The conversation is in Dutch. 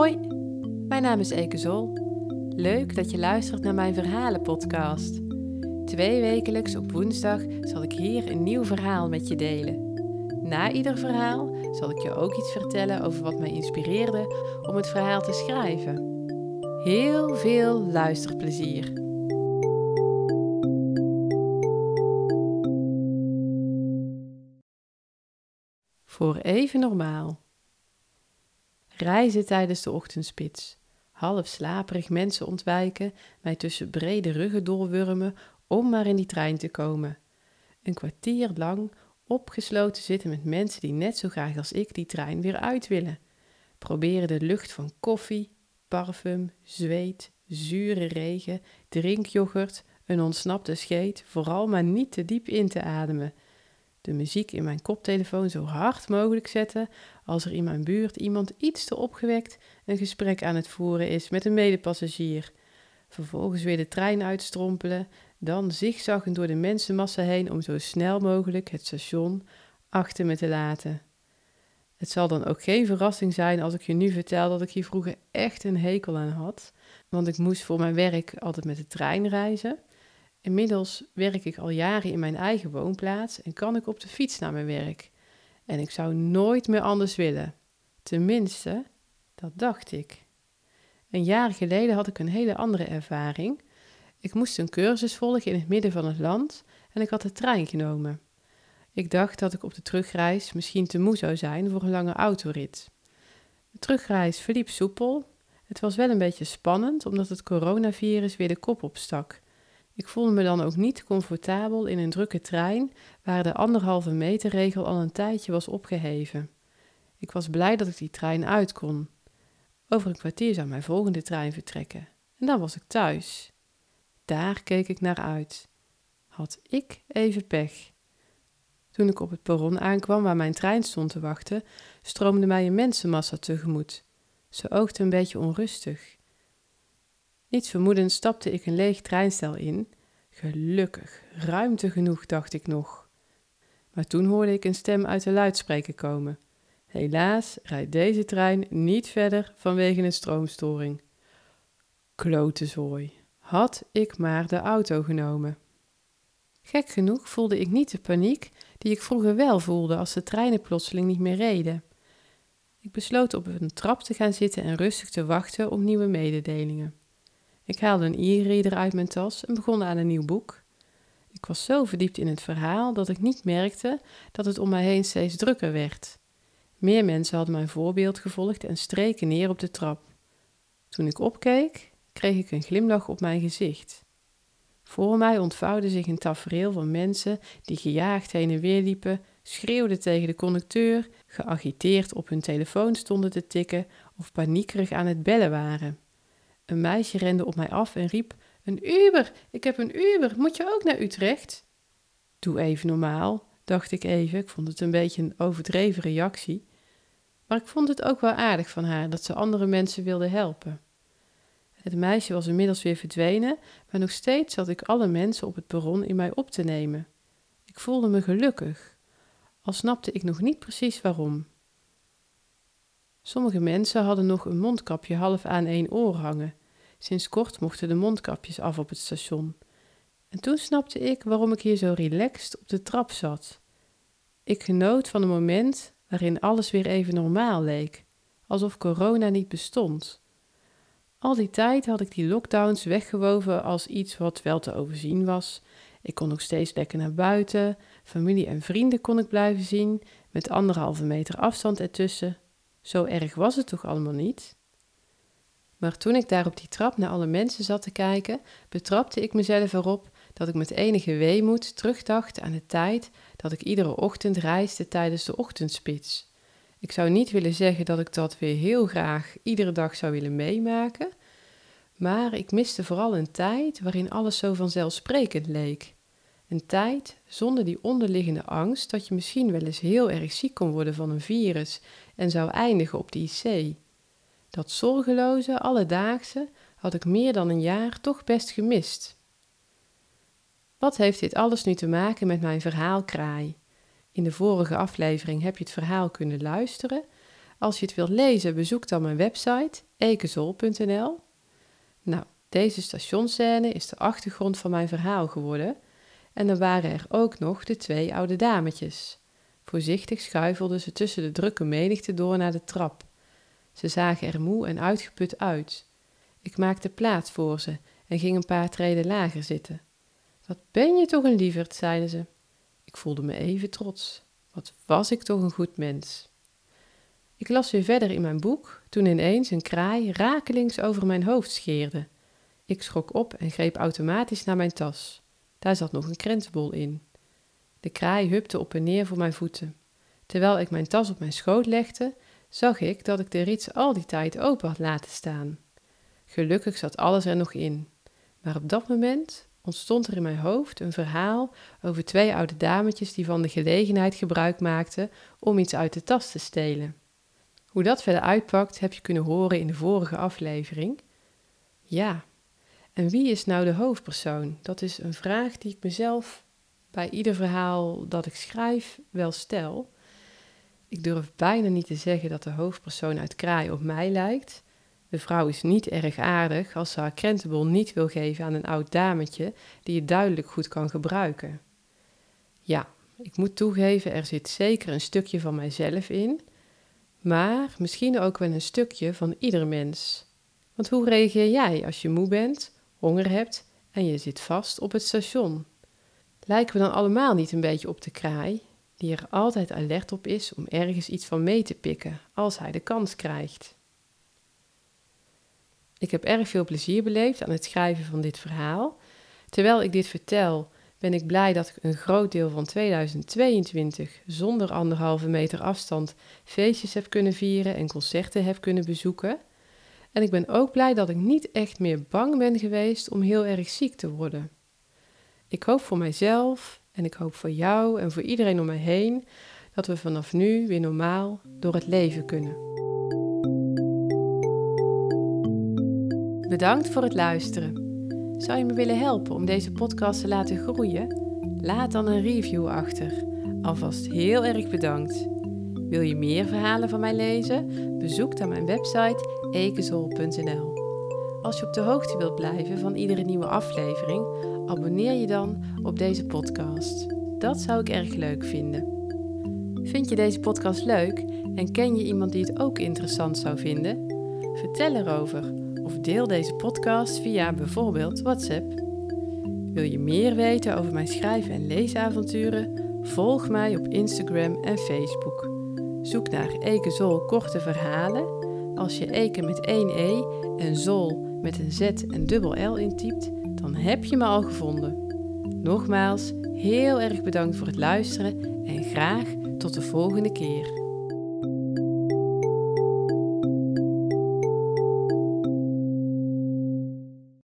Hoi, mijn naam is Eke Zol. Leuk dat je luistert naar mijn verhalenpodcast. Twee wekelijks op woensdag zal ik hier een nieuw verhaal met je delen. Na ieder verhaal zal ik je ook iets vertellen over wat mij inspireerde om het verhaal te schrijven. Heel veel luisterplezier. Voor even normaal. Reizen tijdens de ochtendspits. Half slaperig mensen ontwijken, mij tussen brede ruggen doorwurmen om maar in die trein te komen. Een kwartier lang opgesloten zitten met mensen die net zo graag als ik die trein weer uit willen. Proberen de lucht van koffie, parfum, zweet, zure regen, drinkyoghurt, een ontsnapte scheet vooral maar niet te diep in te ademen de muziek in mijn koptelefoon zo hard mogelijk zetten als er in mijn buurt iemand iets te opgewekt een gesprek aan het voeren is met een medepassagier. Vervolgens weer de trein uitstrompelen, dan zigzaggen door de mensenmassa heen om zo snel mogelijk het station achter me te laten. Het zal dan ook geen verrassing zijn als ik je nu vertel dat ik hier vroeger echt een hekel aan had, want ik moest voor mijn werk altijd met de trein reizen. Inmiddels werk ik al jaren in mijn eigen woonplaats en kan ik op de fiets naar mijn werk. En ik zou nooit meer anders willen. Tenminste, dat dacht ik. Een jaar geleden had ik een hele andere ervaring. Ik moest een cursus volgen in het midden van het land en ik had de trein genomen. Ik dacht dat ik op de terugreis misschien te moe zou zijn voor een lange autorit. De terugreis verliep soepel. Het was wel een beetje spannend omdat het coronavirus weer de kop opstak. Ik voelde me dan ook niet comfortabel in een drukke trein waar de anderhalve meter regel al een tijdje was opgeheven. Ik was blij dat ik die trein uit kon. Over een kwartier zou mijn volgende trein vertrekken en dan was ik thuis. Daar keek ik naar uit. Had ik even pech. Toen ik op het perron aankwam waar mijn trein stond te wachten, stroomde mij een mensenmassa tegemoet. Ze oogde een beetje onrustig. Niets vermoedend stapte ik een leeg treinstel in. Gelukkig, ruimte genoeg, dacht ik nog. Maar toen hoorde ik een stem uit de luidspreker komen. Helaas rijdt deze trein niet verder vanwege een stroomstoring. Klote Had ik maar de auto genomen. Gek genoeg voelde ik niet de paniek die ik vroeger wel voelde als de treinen plotseling niet meer reden. Ik besloot op een trap te gaan zitten en rustig te wachten op nieuwe mededelingen. Ik haalde een e-reader uit mijn tas en begon aan een nieuw boek. Ik was zo verdiept in het verhaal dat ik niet merkte dat het om mij heen steeds drukker werd. Meer mensen hadden mijn voorbeeld gevolgd en streken neer op de trap. Toen ik opkeek, kreeg ik een glimlach op mijn gezicht. Voor mij ontvouwde zich een tafereel van mensen die gejaagd heen en weer liepen, schreeuwden tegen de conducteur, geagiteerd op hun telefoon stonden te tikken of paniekerig aan het bellen waren. Een meisje rende op mij af en riep: Een Uber, ik heb een Uber, moet je ook naar Utrecht? Doe even normaal, dacht ik even. Ik vond het een beetje een overdreven reactie. Maar ik vond het ook wel aardig van haar dat ze andere mensen wilde helpen. Het meisje was inmiddels weer verdwenen, maar nog steeds zat ik alle mensen op het perron in mij op te nemen. Ik voelde me gelukkig, al snapte ik nog niet precies waarom. Sommige mensen hadden nog een mondkapje half aan één oor hangen. Sinds kort mochten de mondkapjes af op het station. En toen snapte ik waarom ik hier zo relaxed op de trap zat. Ik genoot van een moment waarin alles weer even normaal leek, alsof corona niet bestond. Al die tijd had ik die lockdowns weggewoven als iets wat wel te overzien was. Ik kon nog steeds lekker naar buiten, familie en vrienden kon ik blijven zien, met anderhalve meter afstand ertussen. Zo erg was het toch allemaal niet? Maar toen ik daar op die trap naar alle mensen zat te kijken, betrapte ik mezelf erop dat ik met enige weemoed terugdacht aan de tijd dat ik iedere ochtend reisde tijdens de ochtendspits. Ik zou niet willen zeggen dat ik dat weer heel graag iedere dag zou willen meemaken, maar ik miste vooral een tijd waarin alles zo vanzelfsprekend leek. Een tijd zonder die onderliggende angst dat je misschien wel eens heel erg ziek kon worden van een virus en zou eindigen op de IC. Dat zorgeloze, alledaagse had ik meer dan een jaar toch best gemist. Wat heeft dit alles nu te maken met mijn verhaal Kraai? In de vorige aflevering heb je het verhaal kunnen luisteren. Als je het wilt lezen, bezoek dan mijn website ekezol.nl. Nou, deze stationscène is de achtergrond van mijn verhaal geworden. En dan waren er ook nog de twee oude dametjes. Voorzichtig schuifelden ze tussen de drukke menigte door naar de trap. Ze zagen er moe en uitgeput uit. Ik maakte plaats voor ze en ging een paar treden lager zitten. Wat ben je toch een lieverd, zeiden ze. Ik voelde me even trots. Wat was ik toch een goed mens. Ik las weer verder in mijn boek toen ineens een kraai rakelings over mijn hoofd scheerde. Ik schrok op en greep automatisch naar mijn tas. Daar zat nog een krentenbol in. De kraai hupte op en neer voor mijn voeten. Terwijl ik mijn tas op mijn schoot legde, zag ik dat ik de rits al die tijd open had laten staan. Gelukkig zat alles er nog in. Maar op dat moment ontstond er in mijn hoofd een verhaal over twee oude dametjes die van de gelegenheid gebruik maakten om iets uit de tas te stelen. Hoe dat verder uitpakt heb je kunnen horen in de vorige aflevering. Ja, en wie is nou de hoofdpersoon? Dat is een vraag die ik mezelf bij ieder verhaal dat ik schrijf wel stel. Ik durf bijna niet te zeggen dat de hoofdpersoon uit Kraai op mij lijkt. De vrouw is niet erg aardig als ze haar krentenbol niet wil geven aan een oud dametje die het duidelijk goed kan gebruiken. Ja, ik moet toegeven, er zit zeker een stukje van mijzelf in, maar misschien ook wel een stukje van ieder mens. Want hoe reageer jij als je moe bent, honger hebt en je zit vast op het station? Lijken we dan allemaal niet een beetje op de kraai, die er altijd alert op is om ergens iets van mee te pikken als hij de kans krijgt? Ik heb erg veel plezier beleefd aan het schrijven van dit verhaal. Terwijl ik dit vertel, ben ik blij dat ik een groot deel van 2022 zonder anderhalve meter afstand feestjes heb kunnen vieren en concerten heb kunnen bezoeken. En ik ben ook blij dat ik niet echt meer bang ben geweest om heel erg ziek te worden. Ik hoop voor mijzelf en ik hoop voor jou en voor iedereen om mij heen dat we vanaf nu weer normaal door het leven kunnen. Bedankt voor het luisteren. Zou je me willen helpen om deze podcast te laten groeien? Laat dan een review achter. Alvast heel erg bedankt. Wil je meer verhalen van mij lezen? Bezoek dan mijn website ekezol.nl. Als je op de hoogte wilt blijven van iedere nieuwe aflevering, abonneer je dan op deze podcast. Dat zou ik erg leuk vinden. Vind je deze podcast leuk en ken je iemand die het ook interessant zou vinden? Vertel erover of deel deze podcast via bijvoorbeeld WhatsApp. Wil je meer weten over mijn schrijven en leesavonturen? Volg mij op Instagram en Facebook. Zoek naar Eke Zol korte verhalen. Als je Eke met één E en Zol met een Z en dubbel L intypt, dan heb je me al gevonden. Nogmaals, heel erg bedankt voor het luisteren en graag tot de volgende keer.